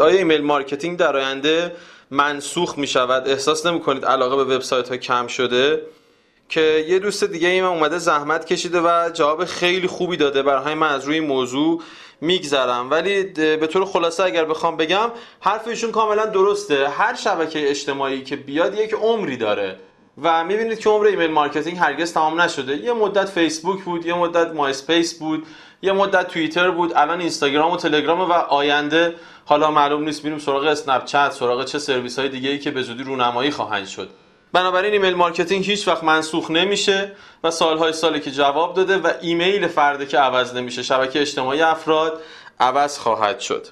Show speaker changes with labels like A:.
A: آیا ایمیل marketing در آینده منسوخ می شود احساس نمی کنید علاقه به وبسایت ها کم شده؟ که یه دوست دیگه ای من اومده زحمت کشیده و جواب خیلی خوبی داده برای من از روی موضوع میگذرم. ولی به طور خلاصه اگر بخوام بگم حرفشون کاملا درسته. هر شبکه اجتماعی که بیاد یک عمری داره. و می‌بینید که عمر ایمیل marketing هرگز تمام نشده. یه مدت فیسبوک بود یه مدت مای اسپیس بود یه مدت توییتر بود. الان اینستاگرام و تلگرام و آینده. حالا معلوم نیست میریم سراغ اسنپ چت سراغ چه سرویس های دیگه که به زودی رونمایی خواهند شد. بنابراین ایمیل marketing هیچ وقت منسوخ نمیشه و سالهای سالی که جواب داده و ایمیل فرد که عوض نمیشه. شبکه اجتماعی افراد عوض خواهد شد.